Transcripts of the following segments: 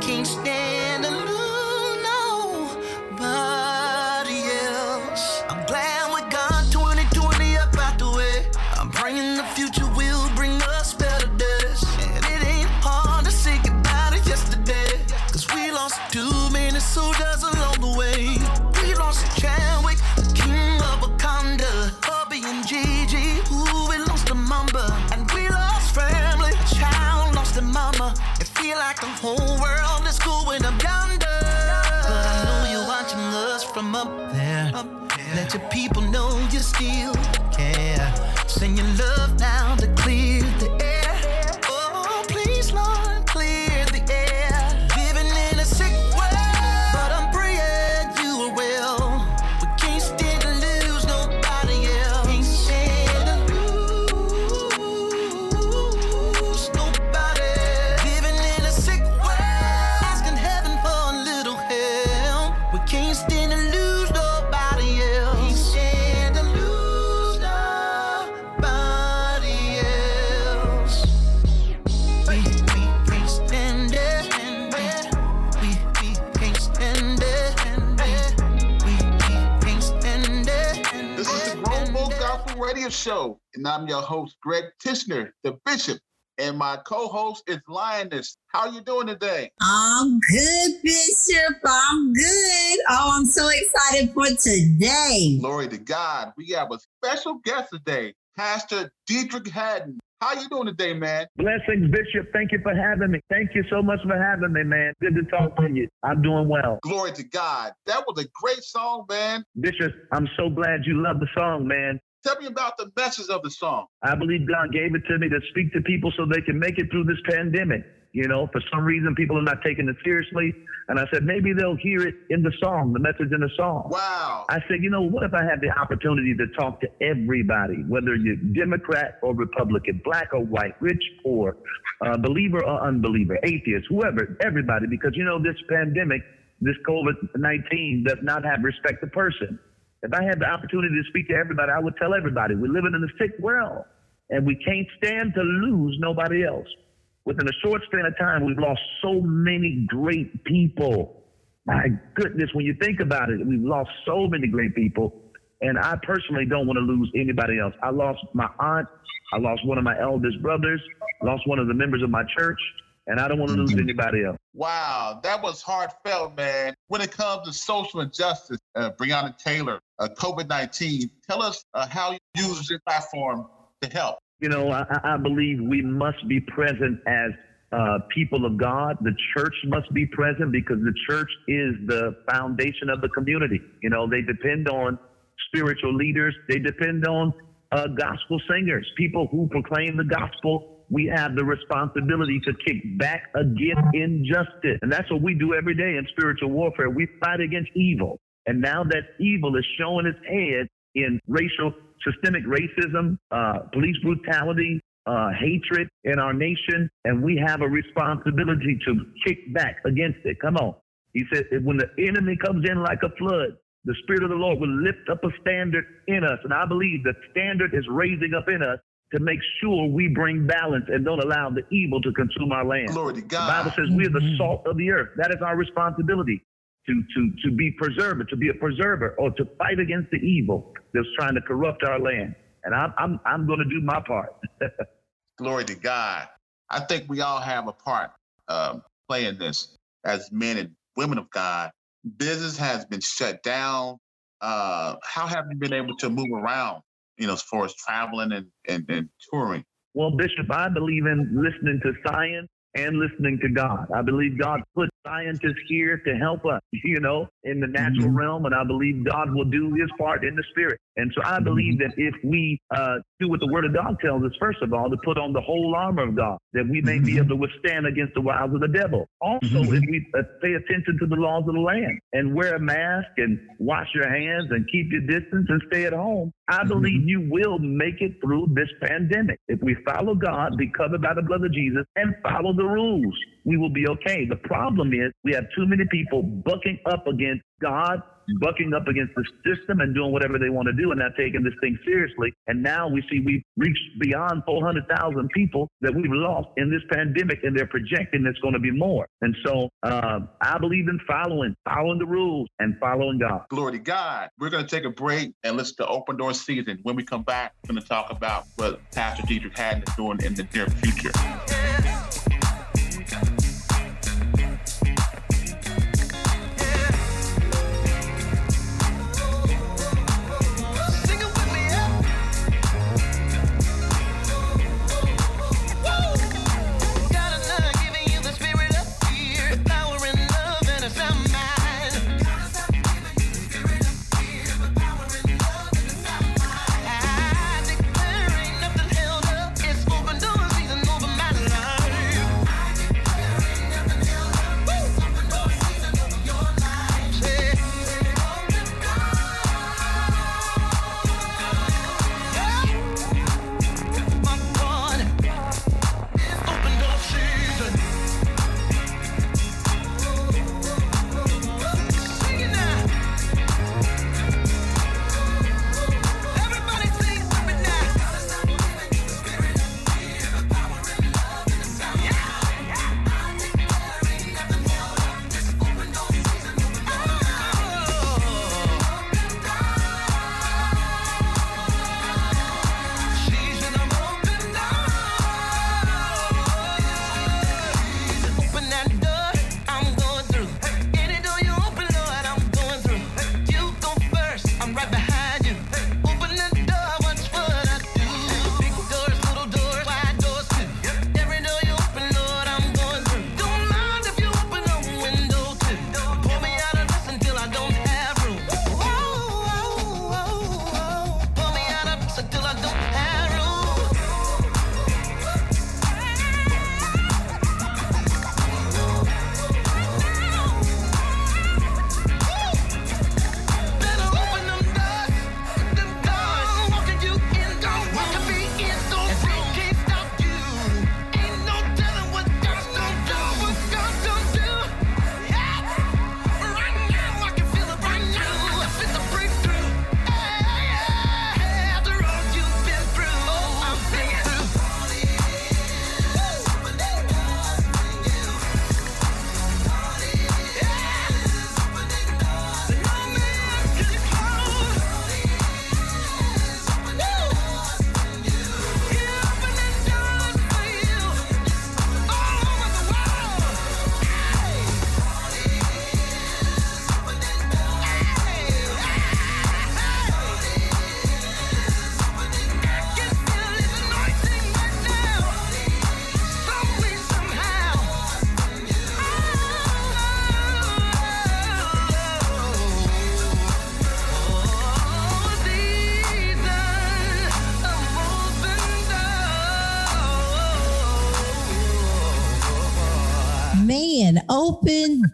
Can't stand know I'm your host, Greg Tishner, the Bishop, and my co-host is Lioness. How are you doing today? I'm good, Bishop. I'm good. Oh, I'm so excited for today. Glory to God. We have a special guest today, Pastor Dietrich Haddon. How you doing today, man? Blessings, Bishop. Thank you for having me. Thank you so much for having me, man. Good to talk to you. I'm doing well. Glory to God. That was a great song, man. Bishop, I'm so glad you love the song, man. Tell me about the message of the song. I believe God gave it to me to speak to people so they can make it through this pandemic. You know, for some reason, people are not taking it seriously. And I said, maybe they'll hear it in the song, the message in the song. Wow. I said, you know, what if I had the opportunity to talk to everybody, whether you're Democrat or Republican, black or white, rich, or poor, uh, believer or unbeliever, atheist, whoever, everybody, because you know, this pandemic, this COVID 19 does not have respect to person. If I had the opportunity to speak to everybody, I would tell everybody we're living in a sick world and we can't stand to lose nobody else. Within a short span of time, we've lost so many great people. My goodness, when you think about it, we've lost so many great people. And I personally don't want to lose anybody else. I lost my aunt. I lost one of my eldest brothers. Lost one of the members of my church. And I don't want to lose mm-hmm. anybody else. Wow, that was heartfelt, man. When it comes to social injustice, uh, Breonna Taylor, uh, COVID 19, tell us uh, how you use this platform to help. You know, I, I believe we must be present as uh, people of God. The church must be present because the church is the foundation of the community. You know, they depend on spiritual leaders, they depend on uh, gospel singers, people who proclaim the gospel. We have the responsibility to kick back against injustice. And that's what we do every day in spiritual warfare. We fight against evil. And now that evil is showing its head in racial, systemic racism, uh, police brutality, uh, hatred in our nation, and we have a responsibility to kick back against it. Come on. He said, when the enemy comes in like a flood, the Spirit of the Lord will lift up a standard in us. And I believe the standard is raising up in us to make sure we bring balance and don't allow the evil to consume our land. Glory to God. The Bible says we are the salt of the earth. That is our responsibility to, to, to be preserver, to be a preserver, or to fight against the evil that's trying to corrupt our land. And I'm, I'm, I'm going to do my part. Glory to God. I think we all have a part um, playing this as men and women of God. Business has been shut down. Uh, how have you been able to move around, you know, as far as traveling and, and, and touring? Well, Bishop, I believe in listening to science and listening to God. I believe God put scientists here to help us, you know, in the natural mm-hmm. realm, and I believe God will do His part in the spirit. And so I believe that if we uh, do what the Word of God tells us, first of all, to put on the whole armor of God, that we may be able to withstand against the wiles of the devil. Also, if we uh, pay attention to the laws of the land and wear a mask and wash your hands and keep your distance and stay at home, I believe you will make it through this pandemic. If we follow God, be covered by the blood of Jesus, and follow the rules, we will be okay. The problem is we have too many people bucking up against God, bucking up against the system and doing whatever they want to do and not taking this thing seriously. And now we see we've reached beyond 400,000 people that we've lost in this pandemic and they're projecting it's going to be more. And so uh, I believe in following, following the rules and following God. Glory to God. We're going to take a break and listen to Open Door Season. When we come back, we're going to talk about what Pastor Dietrich Haddon is doing in the near future.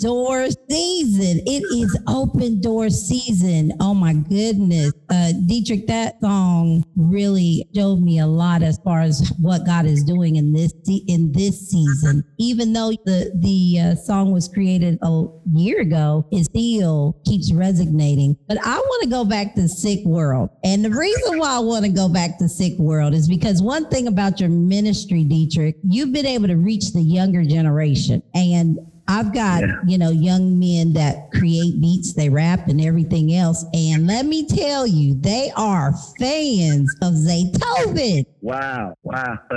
Door season. It is open door season. Oh my goodness. Uh, Dietrich, that song really showed me a lot as far as what God is doing in this in this season. Even though the the uh, song was created a year ago, it still keeps resonating. But I want to go back to Sick World, and the reason why I want to go back to Sick World is because one thing about your ministry, Dietrich, you've been able to reach the younger generation, and I've got, Yeah. you know, young men that create beats, they rap and everything else. And let me tell you, they are fans of Zaytoven. Wow, wow,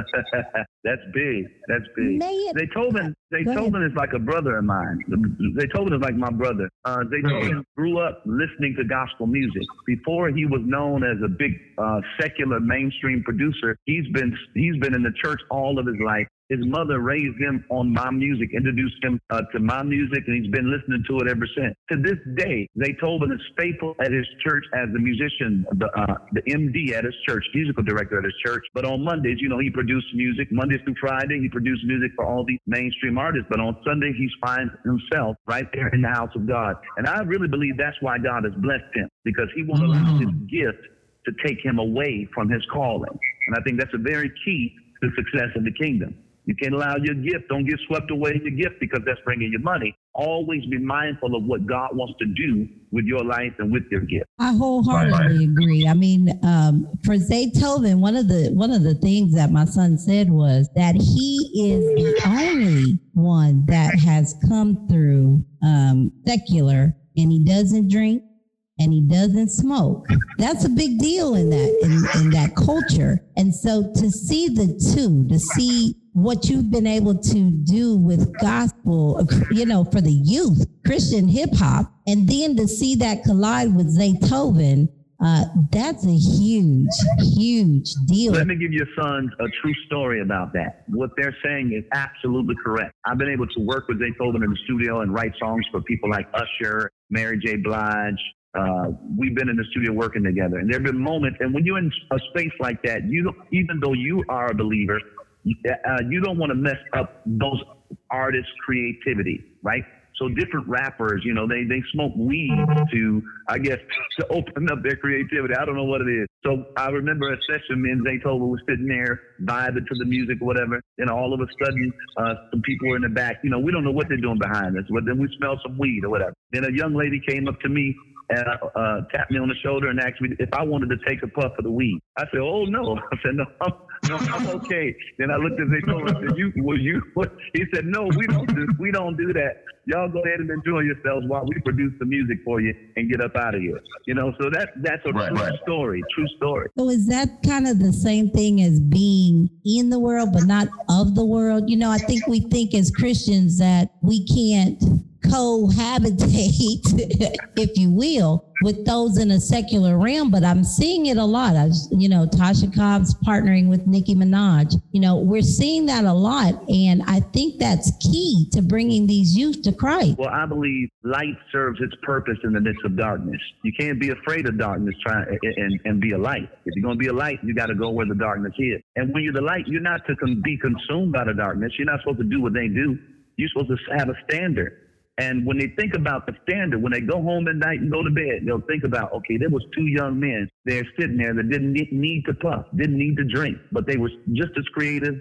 that's big. That's big. Man. Zaytoven, Go ahead. Zaytoven is like a brother of mine. Zaytoven is like my brother. Uh, Zaytoven grew up listening to gospel music. Before he was known as a big uh, secular mainstream producer, he's been he's been in the church all of his life. His mother raised him on my music, introduced him uh, to my music, and he's been listening to it ever since. To this day, Zaytoven is faithful at his church as the musician, the uh, the MD at his church, musical director at his church. But on Mondays, you know, he produced music. Mondays through Friday, he produced music for all these mainstream artists. But on Sunday, he finds himself right there in the house of God. And I really believe that's why God has blessed him because he won't allow his gift to take him away from his calling. And I think that's a very key to success in the kingdom. You can't allow your gift, don't get swept away in your gift because that's bringing you money. Always be mindful of what God wants to do with your life and with your gift. I wholeheartedly agree. I mean, um, for Zaytoven, one of the one of the things that my son said was that he is the only one that has come through um, secular, and he doesn't drink and he doesn't smoke. That's a big deal in that in, in that culture. And so to see the two, to see what you've been able to do with gospel, you know, for the youth, Christian hip hop, and then to see that collide with Zaytoven, uh, that's a huge, huge deal. Let me give your sons a true story about that. What they're saying is absolutely correct. I've been able to work with Zaytoven in the studio and write songs for people like Usher, Mary J. Blige, uh, we've been in the studio working together, and there have been moments. And when you're in a space like that, you even though you are a believer, uh, you don't want to mess up those artists' creativity, right? So different rappers, you know, they they smoke weed to, I guess, to open up their creativity. I don't know what it is. So I remember a session, me and Zaytoven was sitting there vibing to the music whatever, and all of a sudden, uh, some people were in the back. You know, we don't know what they're doing behind us, but then we smell some weed or whatever. Then a young lady came up to me and uh, tapped me on the shoulder and asked me if I wanted to take a puff of the weed. I said, "Oh no!" I said, "No, I'm, no, I'm okay." Then I looked at Zaytoven and said, "You, well, you?" He said, "No, we don't do, we don't do that. Y'all go ahead and enjoy yourselves while we produce the music for you and get up out of here." You know, so that that's a Right, true right. story, true story. So is that kind of the same thing as being in the world but not of the world? You know, I think we think as Christians that we can't cohabitate, if you will, with those in a secular realm, but I'm seeing it a lot. I, you know, Tasha Cobbs partnering with Nicki Minaj. You know, we're seeing that a lot, and I think that's key to bringing these youth to Christ. Well, I believe light serves its purpose in the midst of darkness. You can't be afraid of darkness try, and, and be a light. If you're going to be a light, you got to go where the darkness is. And when you're the light, you're not to be consumed by the darkness. You're not supposed to do what they do. You're supposed to have a standard. And when they think about the standard, when they go home at night and go to bed, they'll think about, okay, there was two young men there sitting there that didn't need to puff, didn't need to drink, but they were just as creative.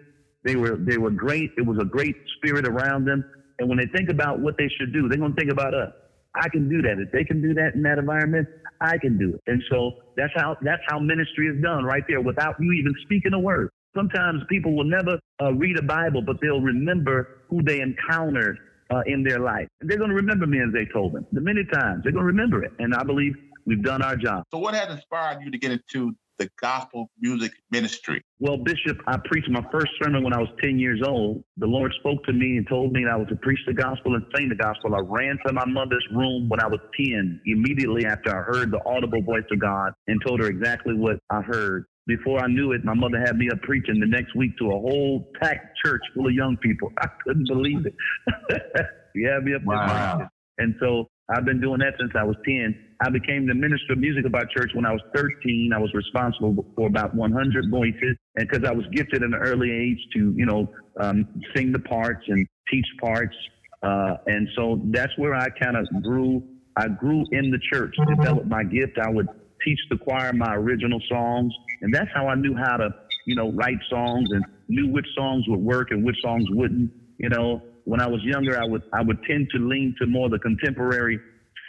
They were they were great. It was a great spirit around them. And when they think about what they should do, they're gonna think about us. I can do that. If they can do that in that environment, I can do it. And so that's how that's how ministry is done right there without you even speaking a word. Sometimes people will never uh, read a Bible, but they'll remember who they encountered uh, in their life. And they're going to remember me as they told them. The many times they're going to remember it. And I believe we've done our job. So, what has inspired you to get into the gospel music ministry? Well, Bishop, I preached my first sermon when I was 10 years old. The Lord spoke to me and told me that I was to preach the gospel and sing the gospel. I ran to my mother's room when I was 10, immediately after I heard the audible voice of God and told her exactly what I heard. Before I knew it, my mother had me up preaching the next week to a whole packed church full of young people. I couldn't believe it. she had me up Wow. And so I've been doing that since I was 10. I became the minister of music of our church when I was 13. I was responsible for about 100 voices. And because I was gifted at an early age to, you know, um, sing the parts and teach parts. Uh, and so that's where I kind of grew. I grew in the church, developed my gift. I would teach the choir my original songs. And that's how I knew how to, you know, write songs and knew which songs would work and which songs wouldn't. You know, when I was younger, I would I would tend to lean to more the contemporary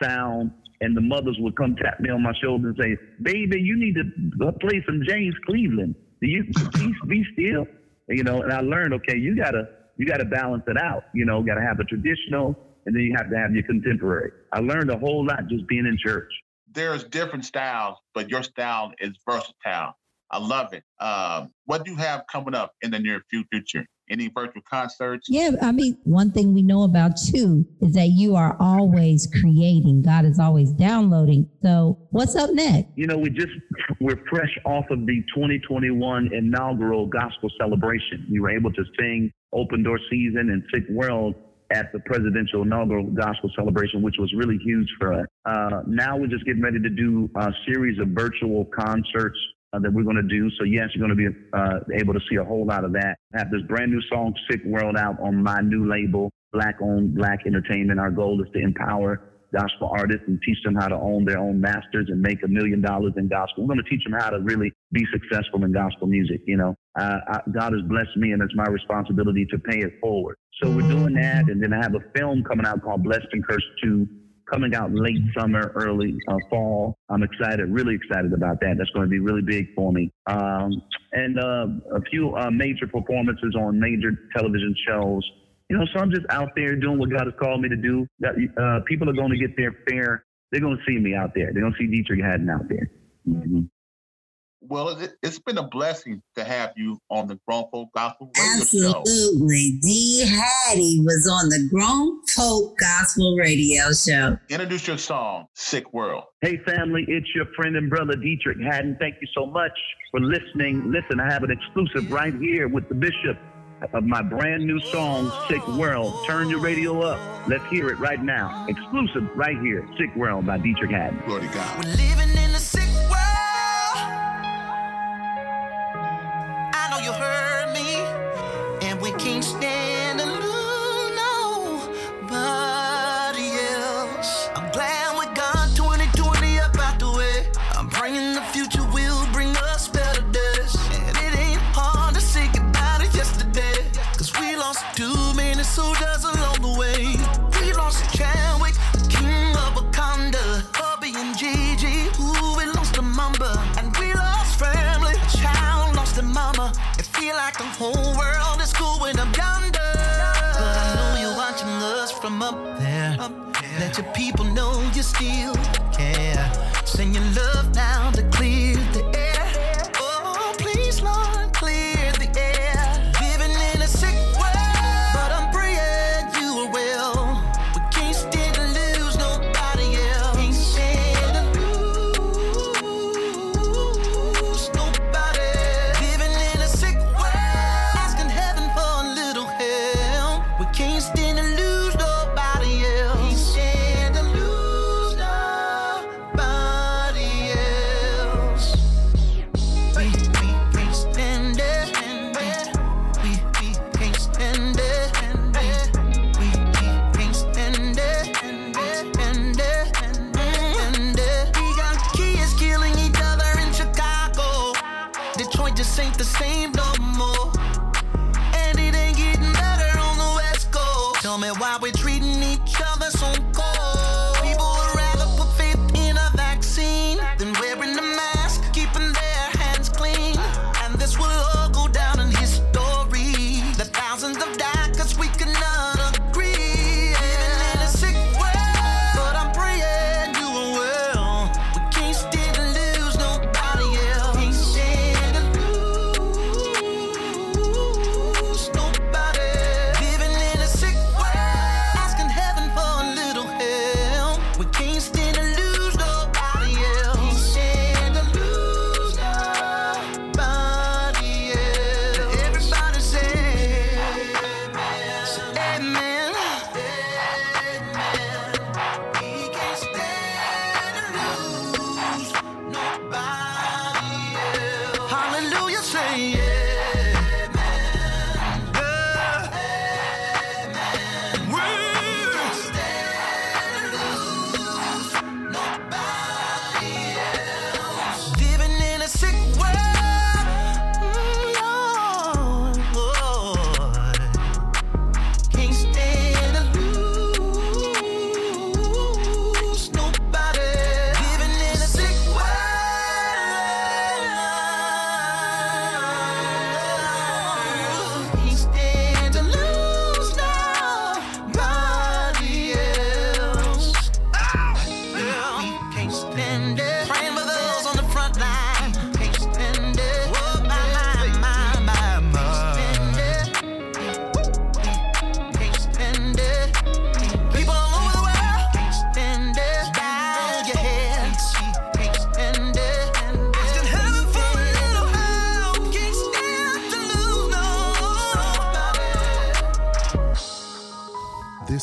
sound, and the mothers would come tap me on my shoulder and say, "Baby, you need to play some James Cleveland. Do you please be still?" You know, and I learned, okay, you gotta you gotta balance it out. You know, gotta have the traditional, and then you have to have your contemporary. I learned a whole lot just being in church. There's different styles, but your style is versatile. I love it. Um, what do you have coming up in the near future? Any virtual concerts? Yeah, I mean, one thing we know about you is that you are always creating. God is always downloading. So, what's up next? You know, we just we're fresh off of the 2021 inaugural gospel celebration. We were able to sing open door season and sick world at the presidential inaugural gospel celebration, which was really huge for us. Uh, now we're just getting ready to do a series of virtual concerts uh, that we're going to do. So yes, you're going to be uh, able to see a whole lot of that. I have this brand new song, Sick World, out on my new label, Black Owned Black Entertainment. Our goal is to empower gospel artists and teach them how to own their own masters and make a million dollars in gospel. We're going to teach them how to really be successful in gospel music. You know, uh, I, God has blessed me, and it's my responsibility to pay it forward. So we're doing that, and then I have a film coming out called Blessed and Cursed 2 coming out late summer, early uh, fall. I'm excited, really excited about that. That's going to be really big for me. Um, and uh, a few uh, major performances on major television shows. You know, so I'm just out there doing what God has called me to do. That uh, people are going to get their fair. They're going to see me out there. They're going to see Dietrich Haddon out there. Mm-hmm. Well, it, has been a blessing to have you on the Grown Folk Gospel Radio Show. Absolutely. D. Hattie was on the Grown Folk Gospel Radio Show. Introduce your song, Sick World. Hey, family, it's your friend and brother Dietrich Haddon. Thank you so much for listening. Listen, I have an exclusive right here with the bishop of my brand new song, Sick World. Turn your radio up. Let's hear it right now. Exclusive right here, Sick World by Dietrich Haddon. Glory to God. Your people know you still care. Send your love now to clear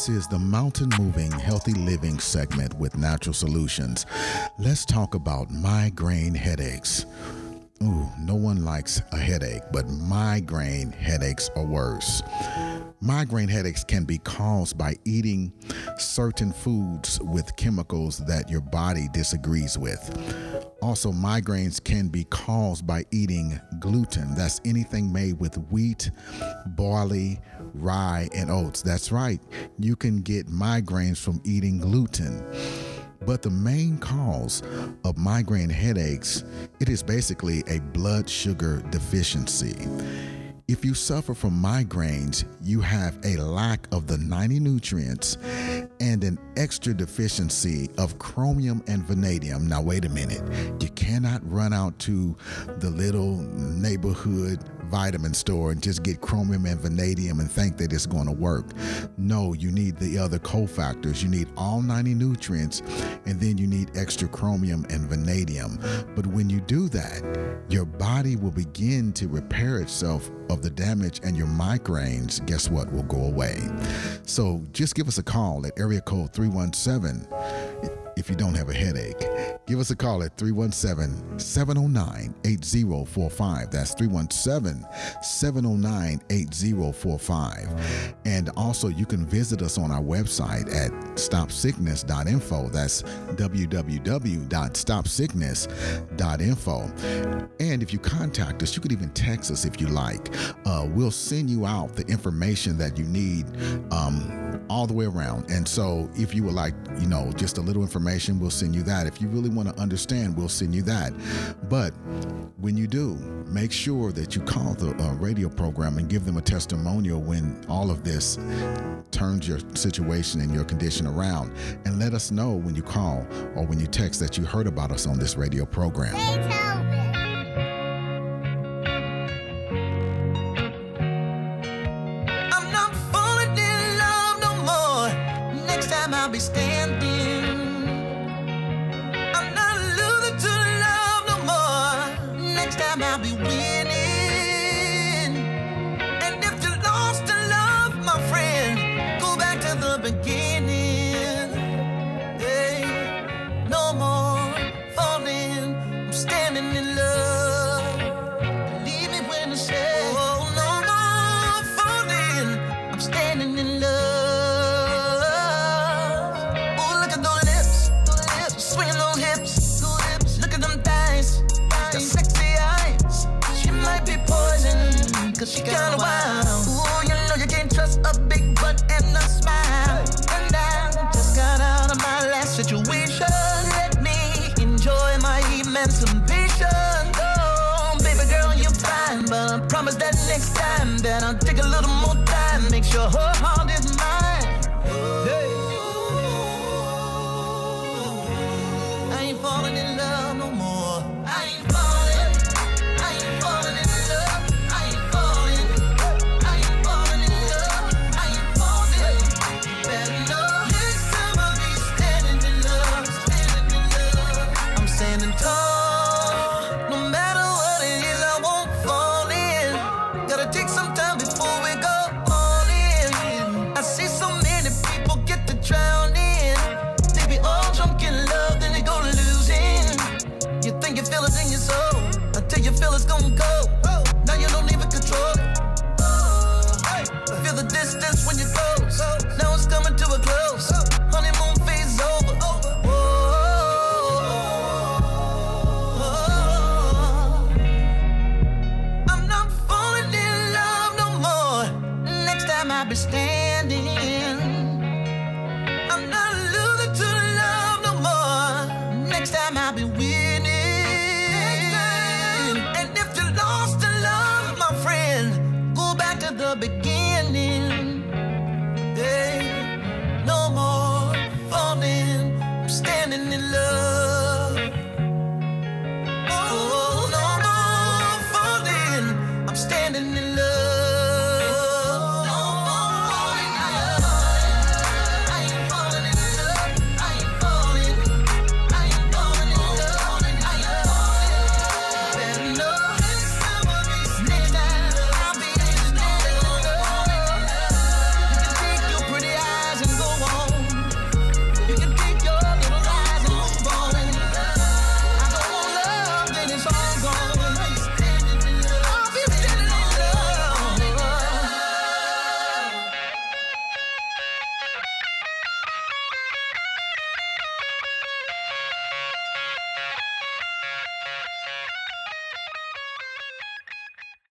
This is the Mountain Moving Healthy Living segment with Natural Solutions. Let's talk about migraine headaches. Ooh, no one likes a headache, but migraine headaches are worse. Migraine headaches can be caused by eating certain foods with chemicals that your body disagrees with. Also, migraines can be caused by eating gluten. That's anything made with wheat, barley, rye, and oats. That's right. You can get migraines from eating gluten. But the main cause of migraine headaches, it is basically a blood sugar deficiency. If you suffer from migraines, you have a lack of the 90 nutrients and an extra deficiency of chromium and vanadium. Now, wait a minute. You cannot run out to the little neighborhood vitamin store and just get chromium and vanadium and think that it's going to work. No, you need the other cofactors. You need all 90 nutrients and then you need extra chromium and vanadium. But when you do that, your body will begin to repair itself of the damage and your migraines, guess what, will go away. So just give us a call at area code 317 if you don't have a headache. Give us a call at 317 709 8045. That's 317 709 8045. And also, you can visit us on our website at stopsickness.info. That's www.stopsickness.info. And if you contact us, you could even text us if you like. Uh, we'll send you out the information that you need um, all the way around. And so, if you would like, you know, just a little information, we'll send you that. If you really want to understand, we'll send you that. But when you do, make sure that you call the uh, radio program and give them a testimonial when all of this turns your situation and your condition around. And let us know when you call or when you text that you heard about us on this radio program. Be standing. Next time that I'll take a little You feel it in your soul until you feel it's gonna go.